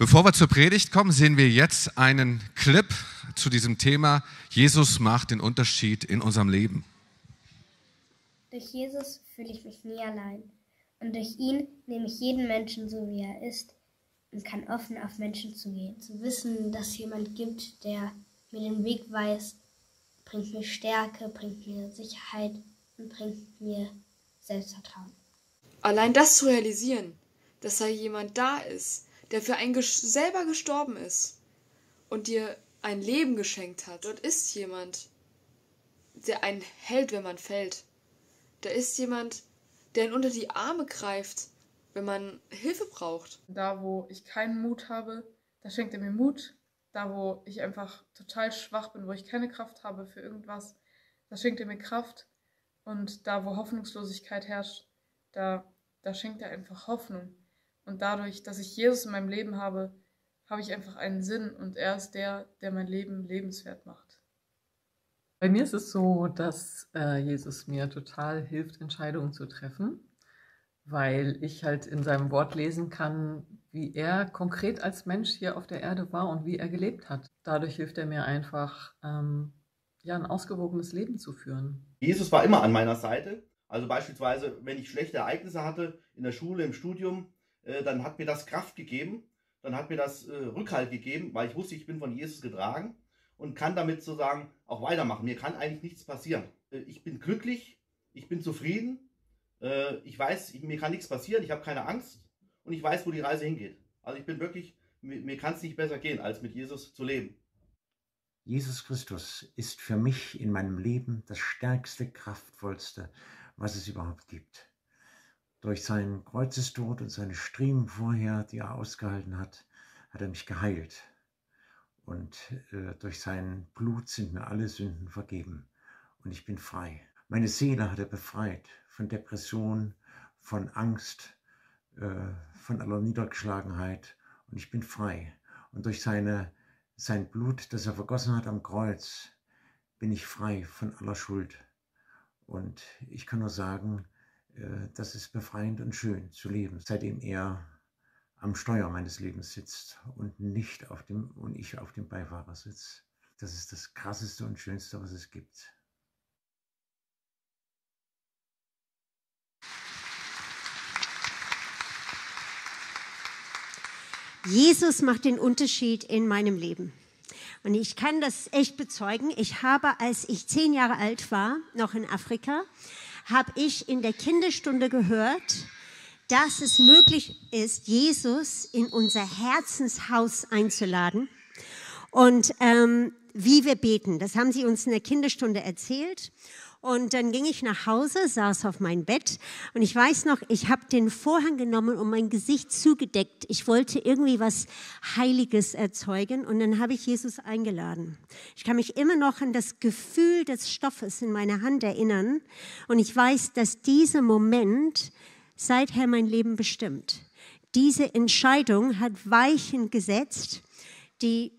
Bevor wir zur Predigt kommen, sehen wir jetzt einen Clip zu diesem Thema. Jesus macht den Unterschied in unserem Leben. Durch Jesus fühle ich mich nie allein. Und durch ihn nehme ich jeden Menschen so, wie er ist und kann offen auf Menschen zugehen. Zu wissen, dass jemand gibt, der mir den Weg weist, bringt mir Stärke, bringt mir Sicherheit und bringt mir Selbstvertrauen. Allein das zu realisieren, dass da jemand da ist, der für einen selber gestorben ist und dir ein Leben geschenkt hat. Dort ist jemand, der einen hält, wenn man fällt. Da ist jemand, der ihn unter die Arme greift, wenn man Hilfe braucht. Da, wo ich keinen Mut habe, da schenkt er mir Mut. Da, wo ich einfach total schwach bin, wo ich keine Kraft habe für irgendwas, da schenkt er mir Kraft. Und da, wo Hoffnungslosigkeit herrscht, da, da schenkt er einfach Hoffnung. Und dadurch, dass ich Jesus in meinem Leben habe, habe ich einfach einen Sinn und er ist der, der mein Leben lebenswert macht. Bei mir ist es so, dass äh, Jesus mir total hilft, Entscheidungen zu treffen, weil ich halt in seinem Wort lesen kann, wie er konkret als Mensch hier auf der Erde war und wie er gelebt hat. Dadurch hilft er mir einfach, ähm, ja, ein ausgewogenes Leben zu führen. Jesus war immer an meiner Seite. Also beispielsweise, wenn ich schlechte Ereignisse hatte in der Schule, im Studium, äh, dann hat mir das Kraft gegeben, dann hat mir das äh, Rückhalt gegeben, weil ich wusste, ich bin von Jesus getragen und kann damit sozusagen auch weitermachen. Mir kann eigentlich nichts passieren. Äh, ich bin glücklich, ich bin zufrieden, äh, ich weiß, mir kann nichts passieren, ich habe keine Angst und ich weiß, wo die Reise hingeht. Also ich bin wirklich, mir, mir kann es nicht besser gehen, als mit Jesus zu leben. Jesus Christus ist für mich in meinem Leben das stärkste, kraftvollste, was es überhaupt gibt. Durch seinen Kreuzestod und seine Striemen vorher, die er ausgehalten hat, hat er mich geheilt. Und äh, durch sein Blut sind mir alle Sünden vergeben. Und ich bin frei. Meine Seele hat er befreit von Depression, von Angst, äh, von aller Niedergeschlagenheit. Und ich bin frei. Und durch seine, sein Blut, das er vergossen hat am Kreuz, bin ich frei von aller Schuld. Und ich kann nur sagen, das ist befreiend und schön zu leben, seitdem er am Steuer meines Lebens sitzt und nicht auf dem und ich auf dem Beifahrersitz. Das ist das krasseste und schönste, was es gibt. Jesus macht den Unterschied in meinem Leben. Und ich kann das echt bezeugen. Ich habe, als ich zehn Jahre alt war, noch in Afrika, habe ich in der Kinderstunde gehört, dass es möglich ist, Jesus in unser Herzenshaus einzuladen und ähm, wie wir beten. Das haben sie uns in der Kinderstunde erzählt. Und dann ging ich nach Hause, saß auf mein Bett und ich weiß noch, ich habe den Vorhang genommen und mein Gesicht zugedeckt. Ich wollte irgendwie was Heiliges erzeugen und dann habe ich Jesus eingeladen. Ich kann mich immer noch an das Gefühl des Stoffes in meiner Hand erinnern und ich weiß, dass dieser Moment seither mein Leben bestimmt. Diese Entscheidung hat Weichen gesetzt, die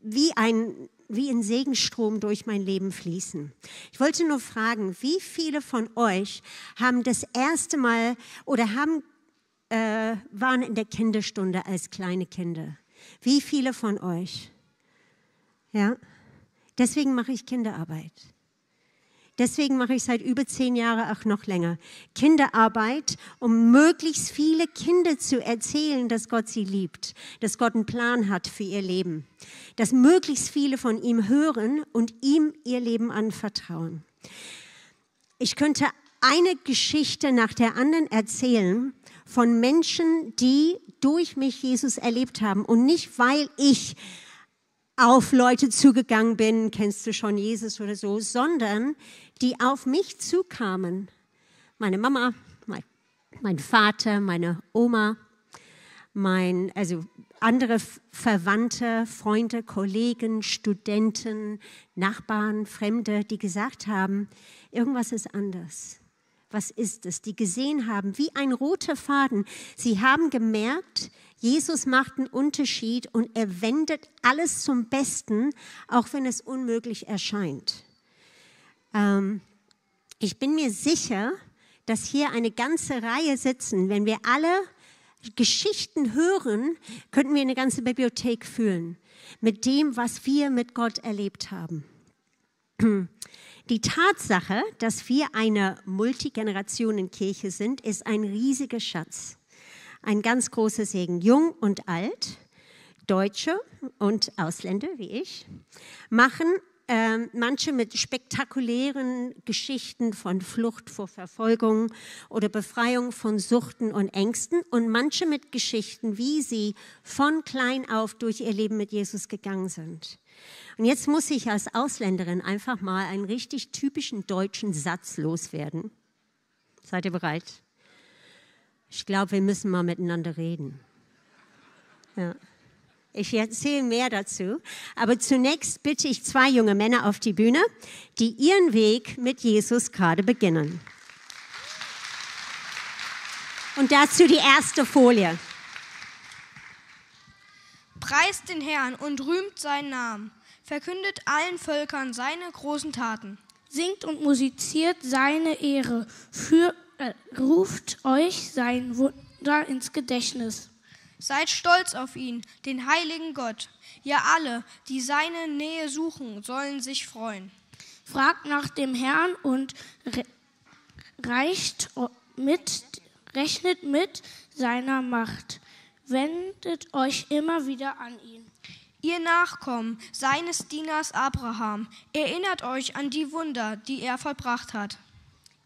wie ein wie ein Segenstrom durch mein Leben fließen. Ich wollte nur fragen, wie viele von euch haben das erste Mal oder haben, äh, waren in der Kinderstunde als kleine Kinder? Wie viele von euch? Ja, deswegen mache ich Kinderarbeit. Deswegen mache ich seit über zehn Jahren auch noch länger Kinderarbeit, um möglichst viele Kinder zu erzählen, dass Gott sie liebt, dass Gott einen Plan hat für ihr Leben, dass möglichst viele von ihm hören und ihm ihr Leben anvertrauen. Ich könnte eine Geschichte nach der anderen erzählen von Menschen, die durch mich Jesus erlebt haben und nicht, weil ich auf Leute zugegangen bin, kennst du schon Jesus oder so, sondern die auf mich zukamen. Meine Mama, mein, mein Vater, meine Oma, mein, also andere Verwandte, Freunde, Kollegen, Studenten, Nachbarn, Fremde, die gesagt haben, irgendwas ist anders. Was ist es? Die gesehen haben, wie ein roter Faden. Sie haben gemerkt, Jesus macht einen Unterschied und er wendet alles zum Besten, auch wenn es unmöglich erscheint. Ähm, ich bin mir sicher, dass hier eine ganze Reihe sitzen, wenn wir alle Geschichten hören, könnten wir eine ganze Bibliothek füllen mit dem, was wir mit Gott erlebt haben. Die Tatsache, dass wir eine Multigenerationenkirche sind, ist ein riesiger Schatz. Ein ganz großer Segen. Jung und alt, Deutsche und Ausländer wie ich, machen äh, manche mit spektakulären Geschichten von Flucht vor Verfolgung oder Befreiung von Suchten und Ängsten und manche mit Geschichten, wie sie von klein auf durch ihr Leben mit Jesus gegangen sind. Und jetzt muss ich als Ausländerin einfach mal einen richtig typischen deutschen Satz loswerden. Seid ihr bereit? Ich glaube, wir müssen mal miteinander reden. Ja. Ich erzähle mehr dazu. Aber zunächst bitte ich zwei junge Männer auf die Bühne, die ihren Weg mit Jesus gerade beginnen. Und dazu die erste Folie. Preist den Herrn und rühmt seinen Namen. Verkündet allen Völkern seine großen Taten. Singt und musiziert seine Ehre. Für, äh, ruft euch sein Wunder ins Gedächtnis. Seid stolz auf ihn, den heiligen Gott. Ja, alle, die seine Nähe suchen, sollen sich freuen. Fragt nach dem Herrn und re reicht mit, rechnet mit seiner Macht. Wendet euch immer wieder an ihn. Ihr Nachkommen seines Dieners Abraham, erinnert euch an die Wunder, die er vollbracht hat.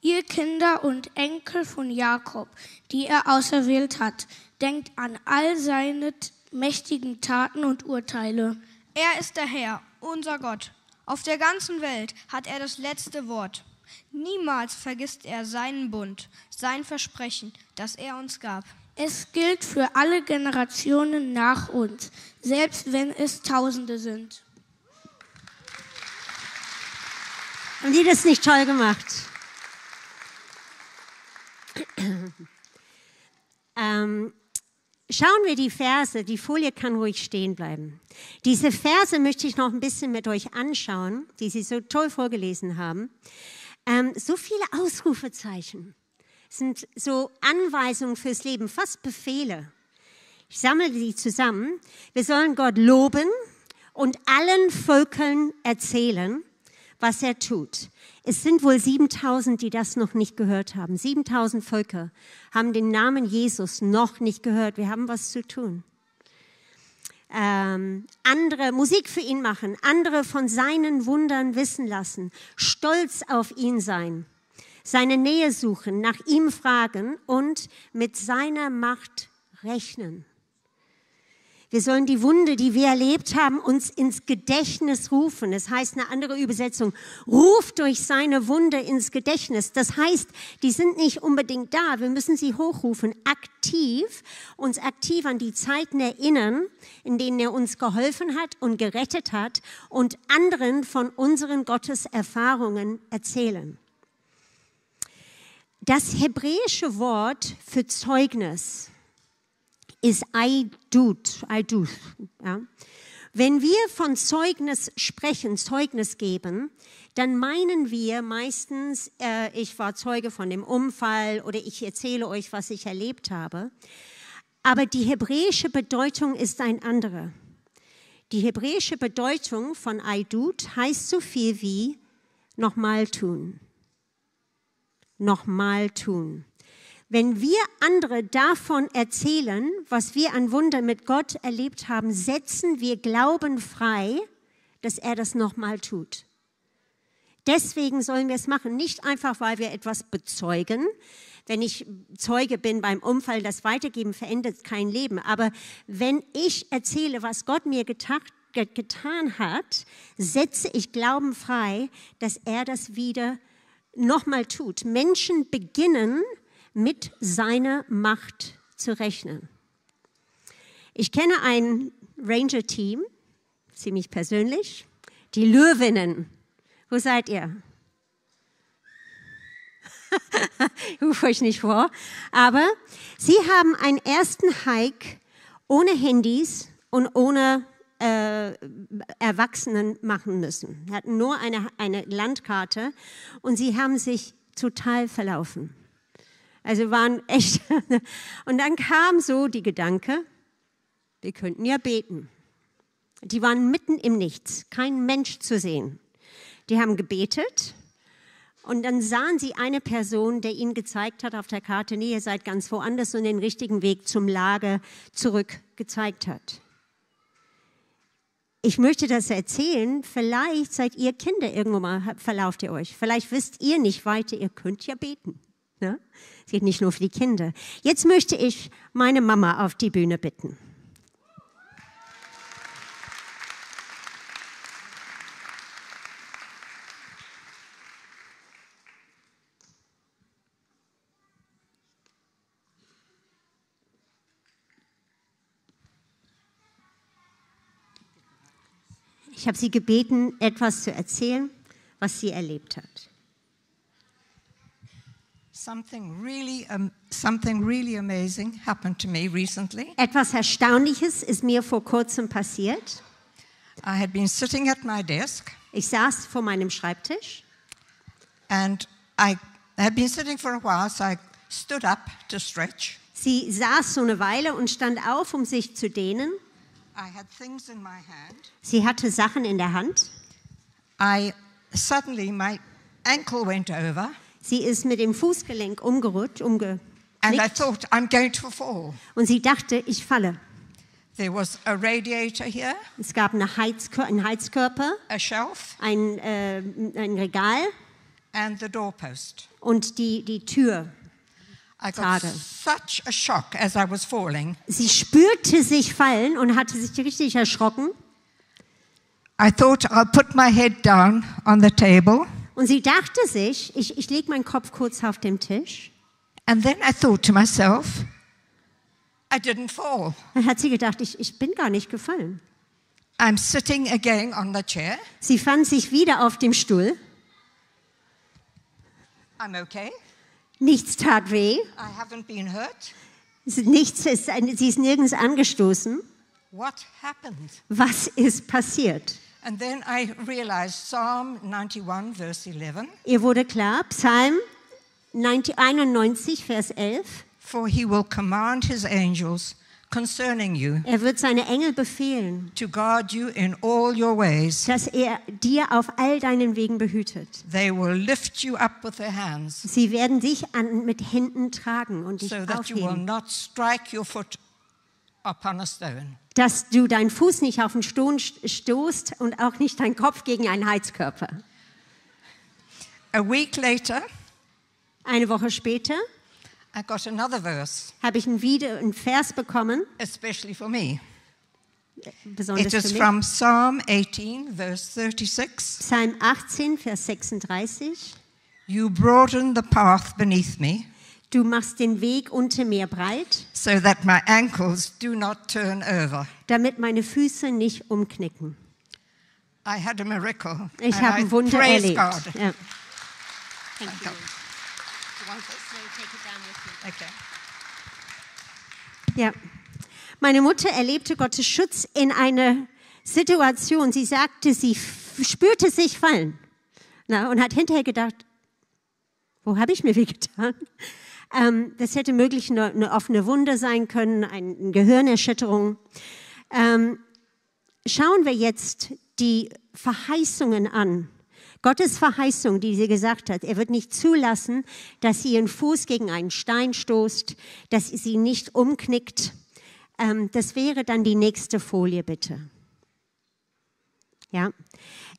Ihr Kinder und Enkel von Jakob, die er auserwählt hat, denkt an all seine mächtigen Taten und Urteile. Er ist der Herr, unser Gott. Auf der ganzen Welt hat er das letzte Wort. Niemals vergisst er seinen Bund, sein Versprechen, das er uns gab. Es gilt für alle Generationen nach uns, selbst wenn es Tausende sind. Haben die das nicht toll gemacht? ähm, schauen wir die Verse, die Folie kann ruhig stehen bleiben. Diese Verse möchte ich noch ein bisschen mit euch anschauen, die Sie so toll vorgelesen haben. Ähm, so viele Ausrufezeichen sind so Anweisungen fürs Leben, fast Befehle. Ich sammle die zusammen. Wir sollen Gott loben und allen Völkern erzählen, was er tut. Es sind wohl 7000, die das noch nicht gehört haben. 7000 Völker haben den Namen Jesus noch nicht gehört. Wir haben was zu tun. Ähm, andere Musik für ihn machen, andere von seinen Wundern wissen lassen, stolz auf ihn sein seine Nähe suchen, nach ihm fragen und mit seiner Macht rechnen. Wir sollen die Wunde, die wir erlebt haben, uns ins Gedächtnis rufen. Das heißt eine andere Übersetzung, ruft durch seine Wunde ins Gedächtnis. Das heißt, die sind nicht unbedingt da. Wir müssen sie hochrufen, aktiv, uns aktiv an die Zeiten erinnern, in denen er uns geholfen hat und gerettet hat und anderen von unseren Gotteserfahrungen erzählen. Das hebräische Wort für Zeugnis ist Aidut. Aidut ja. Wenn wir von Zeugnis sprechen, Zeugnis geben, dann meinen wir meistens, äh, ich war Zeuge von dem Unfall oder ich erzähle euch, was ich erlebt habe. Aber die hebräische Bedeutung ist ein andere. Die hebräische Bedeutung von Aidut heißt so viel wie nochmal tun nochmal tun. Wenn wir andere davon erzählen, was wir an Wunder mit Gott erlebt haben, setzen wir Glauben frei, dass er das nochmal tut. Deswegen sollen wir es machen, nicht einfach, weil wir etwas bezeugen. Wenn ich Zeuge bin beim Unfall, das Weitergeben verändert kein Leben. Aber wenn ich erzähle, was Gott mir getan, getan hat, setze ich Glauben frei, dass er das wieder nochmal tut. Menschen beginnen mit seiner Macht zu rechnen. Ich kenne ein Ranger-Team, ziemlich persönlich, die Löwinnen. Wo seid ihr? ich rufe euch nicht vor. Aber sie haben einen ersten Hike ohne Handys und ohne äh, Erwachsenen machen müssen. Wir hatten nur eine, eine Landkarte und sie haben sich total verlaufen. Also waren echt. Und dann kam so die Gedanke, wir könnten ja beten. Die waren mitten im Nichts, kein Mensch zu sehen. Die haben gebetet und dann sahen sie eine Person, der ihnen gezeigt hat auf der Karte, nee, ihr seid ganz woanders und den richtigen Weg zum Lager zurück gezeigt hat. Ich möchte das erzählen, vielleicht seid ihr Kinder irgendwo mal, verlauft ihr euch. Vielleicht wisst ihr nicht weiter, ihr könnt ja beten. Ne? Es geht nicht nur für die Kinder. Jetzt möchte ich meine Mama auf die Bühne bitten. Ich habe sie gebeten, etwas zu erzählen, was sie erlebt hat. Something really, um, something really amazing happened to me recently. Etwas Erstaunliches ist mir vor kurzem passiert. I had been sitting at my desk Ich saß vor meinem Schreibtisch and I had been sitting for a while, so I stood up to stretch. Sie saß so eine Weile und stand auf, um sich zu dehnen. I had things in my hand. Sie hatte Sachen in der Hand. I suddenly my ankle went over Sie ist mit dem Fußgelenk umgerutscht, umge and I thought I'm going to fall. und sie dachte, ich falle. There was a radiator here, Es gab eine Heizkör einen Heizkörper, a shelf, ein, äh, ein Regal and the doorpost. und die, die Tür. Tage. such a shock as I was falling. Sie spürte sich fallen und hatte sich richtig erschrocken. I thought I'll put my head down on the table, Und sie dachte sich, ich, ich lege meinen Kopf kurz auf den Tisch. and then I thought to myself, I didn't fall. Dann hat sie gedacht, ich, ich bin gar nicht gefallen. I'm sitting again on the chair. Sie fand sich wieder auf dem Stuhl. I'm okay. Nichts tat weh. I haven't been hurt. Nichts ist, sie ist nirgends angestoßen. What happened? Was ist passiert? And then I realized Psalm 91, verse 11 Ihr wurde klar, Psalm 90 91, Vers 11. For he will command his angels concerning you Er wird seine Engel befehlen, to guard you in all your ways. dass er dir auf all deinen Wegen behütet. They will lift you up with their hands Sie werden dich an, mit Händen tragen und dich so that you will not strike your foot upon a stone. dass du deinen Fuß nicht auf den Stuhl stoßt und auch nicht deinen Kopf gegen einen Heizkörper. A week later, Eine Woche später I got another verse, habe ich einen, Video, einen Vers bekommen, especially for me. besonders It für is mich. from Psalm 18, verse 36. Psalm 18, Vers 36. You broaden the path beneath me Du machst den Weg unter mir breit, so that my ankles do not turn over. damit meine Füße nicht umknicken. I had a miracle. Ich habe ein Wunder erlebt. God. Ja. Okay. Ja. Meine Mutter erlebte Gottes Schutz in einer Situation. Sie sagte, sie spürte sich fallen Na, und hat hinterher gedacht, wo habe ich mir weh getan? Ähm, das hätte möglich eine, eine offene Wunde sein können, eine Gehirnerschütterung. Ähm, schauen wir jetzt die Verheißungen an. Gottes Verheißung, die sie gesagt hat, er wird nicht zulassen, dass sie ihren Fuß gegen einen Stein stoßt, dass sie nicht umknickt. Ähm, das wäre dann die nächste Folie, bitte. Ja.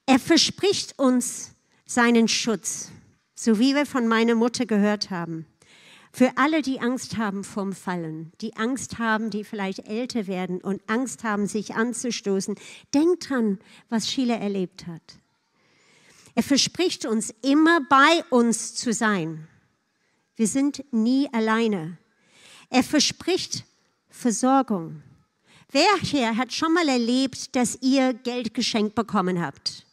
Er verspricht uns seinen Schutz, so wie wir von meiner Mutter gehört haben. Für alle, die Angst haben vom Fallen, die Angst haben, die vielleicht älter werden und Angst haben, sich anzustoßen, denkt dran, was Sheila erlebt hat. Er verspricht uns, immer bei uns zu sein. Wir sind nie alleine. Er verspricht Versorgung. Wer hier hat schon mal erlebt, dass ihr Geld geschenkt bekommen habt?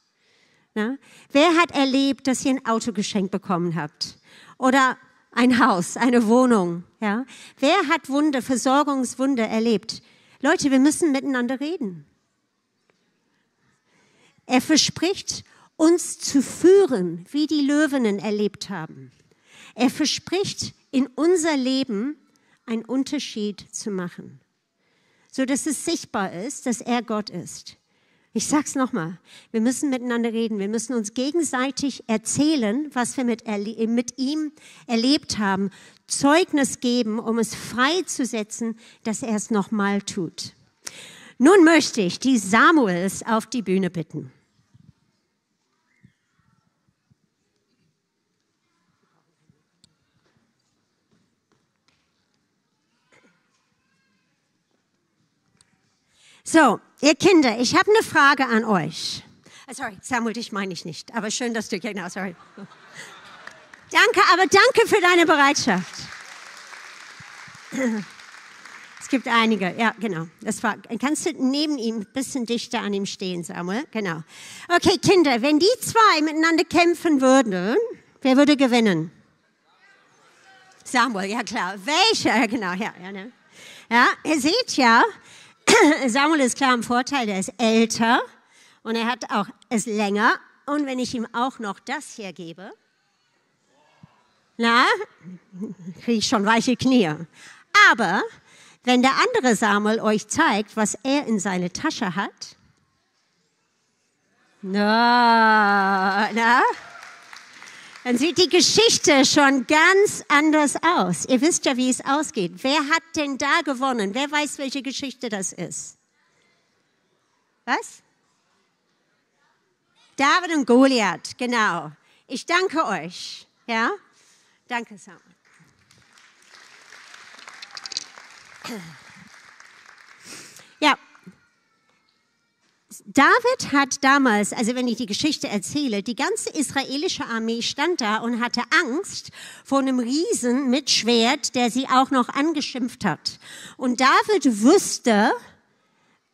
Na? Wer hat erlebt, dass ihr ein Auto geschenkt bekommen habt? Oder ein Haus, eine Wohnung? Ja? Wer hat Wunder, Versorgungswunder erlebt? Leute, wir müssen miteinander reden. Er verspricht, uns zu führen, wie die Löwinnen erlebt haben. Er verspricht, in unser Leben einen Unterschied zu machen, so dass es sichtbar ist, dass er Gott ist. Ich sag's nochmal. Wir müssen miteinander reden. Wir müssen uns gegenseitig erzählen, was wir mit, mit, ihm erlebt haben. Zeugnis geben, um es freizusetzen, dass er es nochmal tut. Nun möchte ich die Samuels auf die Bühne bitten. So, ihr Kinder, ich habe eine Frage an euch. Uh, sorry, Samuel, dich meine ich nicht, aber schön, dass du, genau, sorry. Danke, aber danke für deine Bereitschaft. Es gibt einige, ja, genau. Das war, kannst du neben ihm ein bisschen dichter an ihm stehen, Samuel? Genau. Okay, Kinder, wenn die zwei miteinander kämpfen würden, wer würde gewinnen? Samuel, ja klar. Welcher? Genau, ja, ja, ne? Ja, ihr seht ja, Samuel ist klar im Vorteil, der ist älter und er hat auch es länger. Und wenn ich ihm auch noch das hier gebe, na, kriege ich schon weiche Knie. Aber wenn der andere Samuel euch zeigt, was er in seine Tasche hat, na, na, dann sieht die Geschichte schon ganz anders aus. Ihr wisst ja, wie es ausgeht. Wer hat denn da gewonnen? Wer weiß, welche Geschichte das ist? Was? David und Goliath, genau. Ich danke euch. Ja? Danke, Samuel. Ja, David hat damals, also wenn ich die Geschichte erzähle, die ganze israelische Armee stand da und hatte Angst vor einem Riesen mit Schwert, der sie auch noch angeschimpft hat. Und David wusste,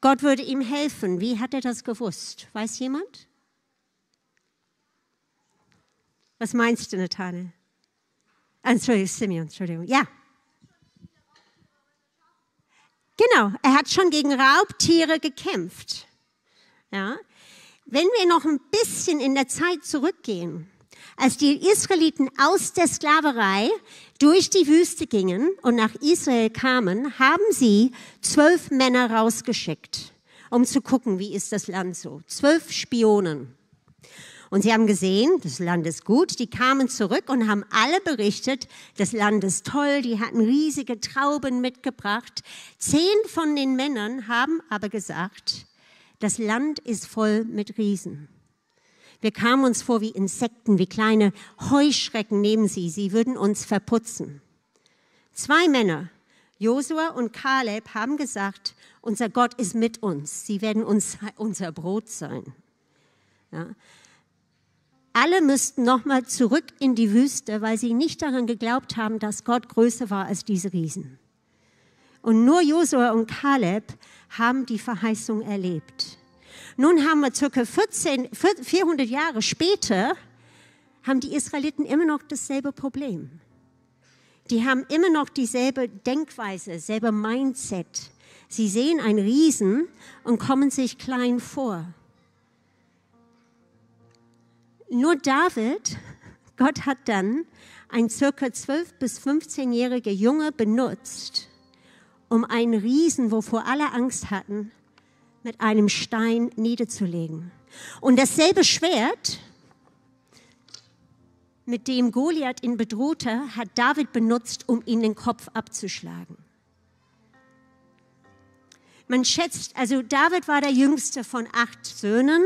Gott würde ihm helfen. Wie hat er das gewusst? Weiß jemand? Was meinst du, Nathanael? Ah, Entschuldigung, Simeon, Entschuldigung. Ja. Genau, er hat schon gegen Raubtiere gekämpft. Ja? Wenn wir noch ein bisschen in der Zeit zurückgehen, als die Israeliten aus der Sklaverei durch die Wüste gingen und nach Israel kamen, haben sie zwölf Männer rausgeschickt, um zu gucken, wie ist das Land so. Zwölf Spionen. Und sie haben gesehen, das Land ist gut. Die kamen zurück und haben alle berichtet, das Land ist toll. Die hatten riesige Trauben mitgebracht. Zehn von den Männern haben aber gesagt, das Land ist voll mit Riesen. Wir kamen uns vor wie Insekten, wie kleine Heuschrecken neben sie. Sie würden uns verputzen. Zwei Männer, Josua und Kaleb, haben gesagt, unser Gott ist mit uns. Sie werden uns unser Brot sein. Ja. Alle müssten nochmal zurück in die Wüste, weil sie nicht daran geglaubt haben, dass Gott größer war als diese Riesen. Und nur Josua und Kaleb haben die Verheißung erlebt. Nun haben wir circa 14, 400 Jahre später, haben die Israeliten immer noch dasselbe Problem. Die haben immer noch dieselbe Denkweise, selbe Mindset. Sie sehen einen Riesen und kommen sich klein vor. Nur David, Gott hat dann ein circa 12 bis 15-jähriger Junge benutzt, um einen Riesen, wovor alle Angst hatten, mit einem Stein niederzulegen. Und dasselbe Schwert, mit dem Goliath ihn bedrohte, hat David benutzt, um ihn den Kopf abzuschlagen. Man schätzt, also David war der jüngste von acht Söhnen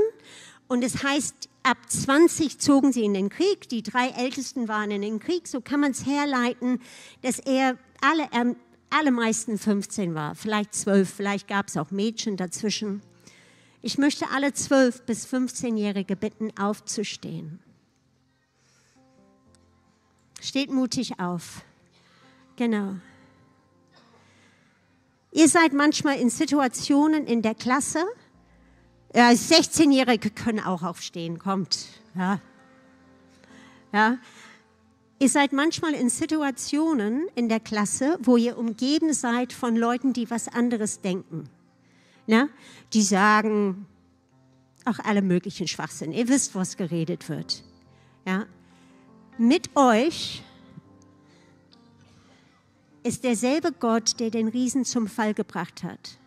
und es heißt, ab 20 zogen sie in den Krieg, die drei Ältesten waren in den Krieg, so kann man es herleiten, dass er alle allermeisten 15 war, vielleicht 12, vielleicht gab es auch Mädchen dazwischen. Ich möchte alle 12 bis 15-Jährige bitten, aufzustehen. Steht mutig auf. Genau. Ihr seid manchmal in Situationen in der Klasse. Ja, 16-Jährige können auch aufstehen, kommt. Ja. Ja. Ihr seid manchmal in Situationen in der Klasse, wo ihr umgeben seid von Leuten, die was anderes denken. Na? Die sagen auch alle möglichen Schwachsinn. Ihr wisst, was geredet wird. Ja? Mit euch ist derselbe Gott, der den Riesen zum Fall gebracht hat.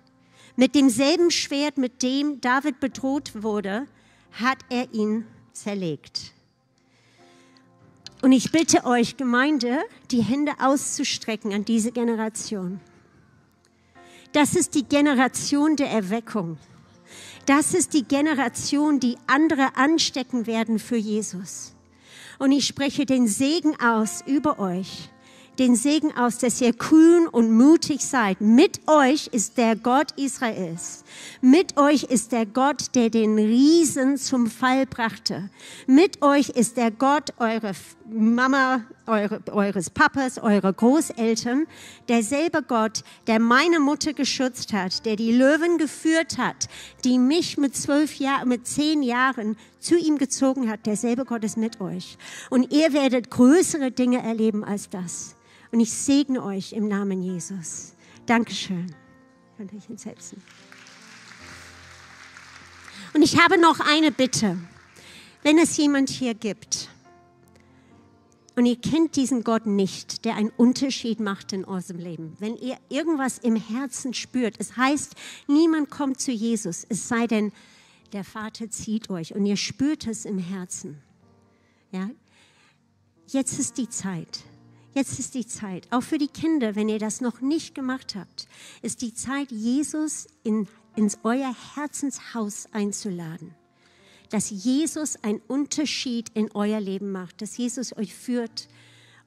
Mit demselben Schwert, mit dem David bedroht wurde, hat er ihn zerlegt. Und ich bitte euch, Gemeinde, die Hände auszustrecken an diese Generation. Das ist die Generation der Erweckung. Das ist die Generation, die andere anstecken werden für Jesus. Und ich spreche den Segen aus über euch den Segen aus, dass ihr kühn und mutig seid. Mit euch ist der Gott Israels. Mit euch ist der Gott, der den Riesen zum Fall brachte. Mit euch ist der Gott eurer Mama, eure, eures Papas, eurer Großeltern. Derselbe Gott, der meine Mutter geschützt hat, der die Löwen geführt hat, die mich mit zwölf Jahren, mit zehn Jahren zu ihm gezogen hat. Derselbe Gott ist mit euch. Und ihr werdet größere Dinge erleben als das. Und ich segne euch im Namen Jesus. Dankeschön. Könnt ihr euch hinsetzen. Und ich habe noch eine Bitte. Wenn es jemand hier gibt und ihr kennt diesen Gott nicht, der einen Unterschied macht in eurem Leben, wenn ihr irgendwas im Herzen spürt, es heißt, niemand kommt zu Jesus, es sei denn, der Vater zieht euch und ihr spürt es im Herzen. Ja? Jetzt ist die Zeit Jetzt ist die Zeit, auch für die Kinder, wenn ihr das noch nicht gemacht habt, ist die Zeit, Jesus in, ins euer Herzenshaus einzuladen. Dass Jesus einen Unterschied in euer Leben macht, dass Jesus euch führt,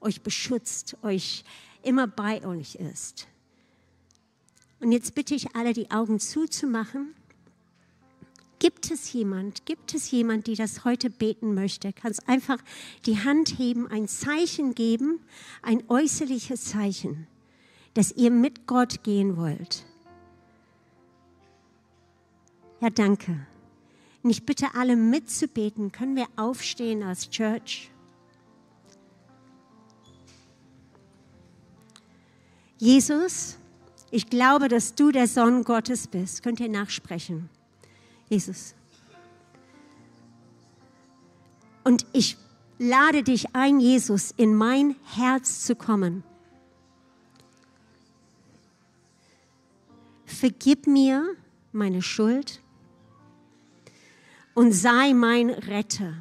euch beschützt, euch immer bei euch ist. Und jetzt bitte ich alle, die Augen zuzumachen Gibt es jemand, gibt es jemand, die das heute beten möchte? Kannst einfach die Hand heben, ein Zeichen geben, ein äußerliches Zeichen, dass ihr mit Gott gehen wollt. Ja, danke. Und ich bitte alle mitzubeten. Können wir aufstehen als Church? Jesus, ich glaube, dass du der Sohn Gottes bist. Könnt ihr nachsprechen? Jesus. Und ich lade dich ein, Jesus, in mein Herz zu kommen. Vergib mir meine Schuld und sei mein Retter.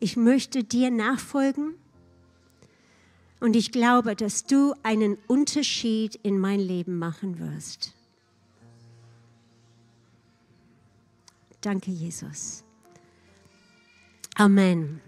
Ich möchte dir nachfolgen und ich glaube, dass du einen Unterschied in mein Leben machen wirst. Danke, Jesus. Amen.